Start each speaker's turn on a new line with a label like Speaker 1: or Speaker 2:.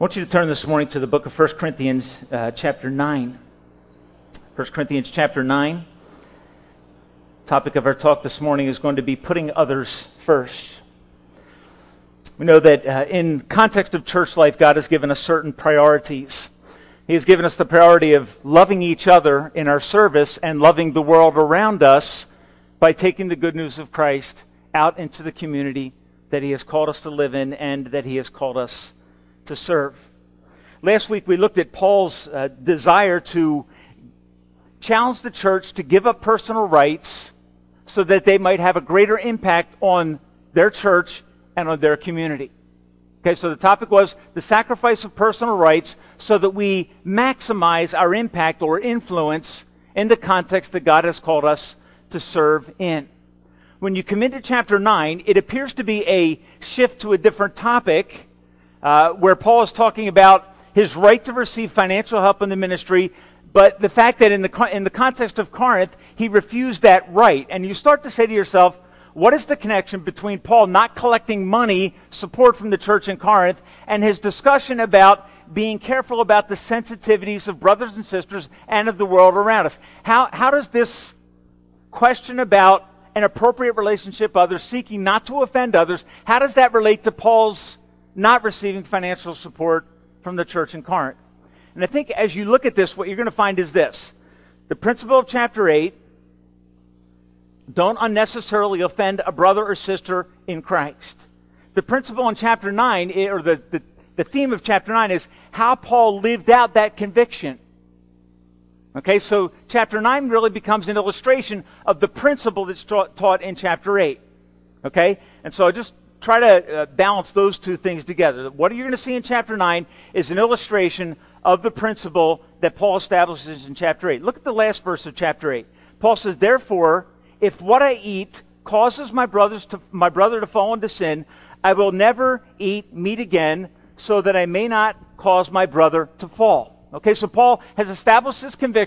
Speaker 1: want you to turn this morning to the book of 1 Corinthians, uh, chapter 9. 1 Corinthians, chapter 9. Topic of our talk this morning is going to be putting others first. We know that uh, in context of church life, God has given us certain priorities. He has given us the priority of loving each other in our service and loving the world around us by taking the good news of Christ out into the community that He has called us to live in and that He has called us to serve. Last week we looked at Paul's uh, desire to challenge the church to give up personal rights so that they might have a greater impact on their church and on their community. Okay, so the topic was the sacrifice of personal rights so that we maximize our impact or influence in the context that God has called us to serve in. When you come into chapter 9, it appears to be a shift to a different topic uh, where Paul is talking about his right to receive financial help in the ministry, but the fact that in the, in the context of Corinth, he refused that right. And you start to say to yourself, what is the connection between Paul not collecting money, support from the church in Corinth, and his discussion about being careful about the sensitivities of brothers and sisters and of the world around us? How, how does this question about an appropriate relationship others, seeking not to offend others, how does that relate to Paul's not receiving financial support from the church in Corinth. And I think as you look at this, what you're going to find is this the principle of chapter 8 don't unnecessarily offend a brother or sister in Christ. The principle in chapter 9, eh, or the, the, the theme of chapter 9, is how Paul lived out that conviction. Okay, so chapter 9 really becomes an illustration of the principle that's taught, taught in chapter 8. Okay, and so I just try to uh, balance those two things together. What you're going to see in chapter 9 is an illustration of the principle that Paul establishes in chapter 8. Look at the last verse of chapter 8. Paul says, Therefore, if what I eat causes my, brothers to, my brother to fall into sin, I will never eat meat again so that I may not cause my brother to fall. Okay, so Paul has established his conviction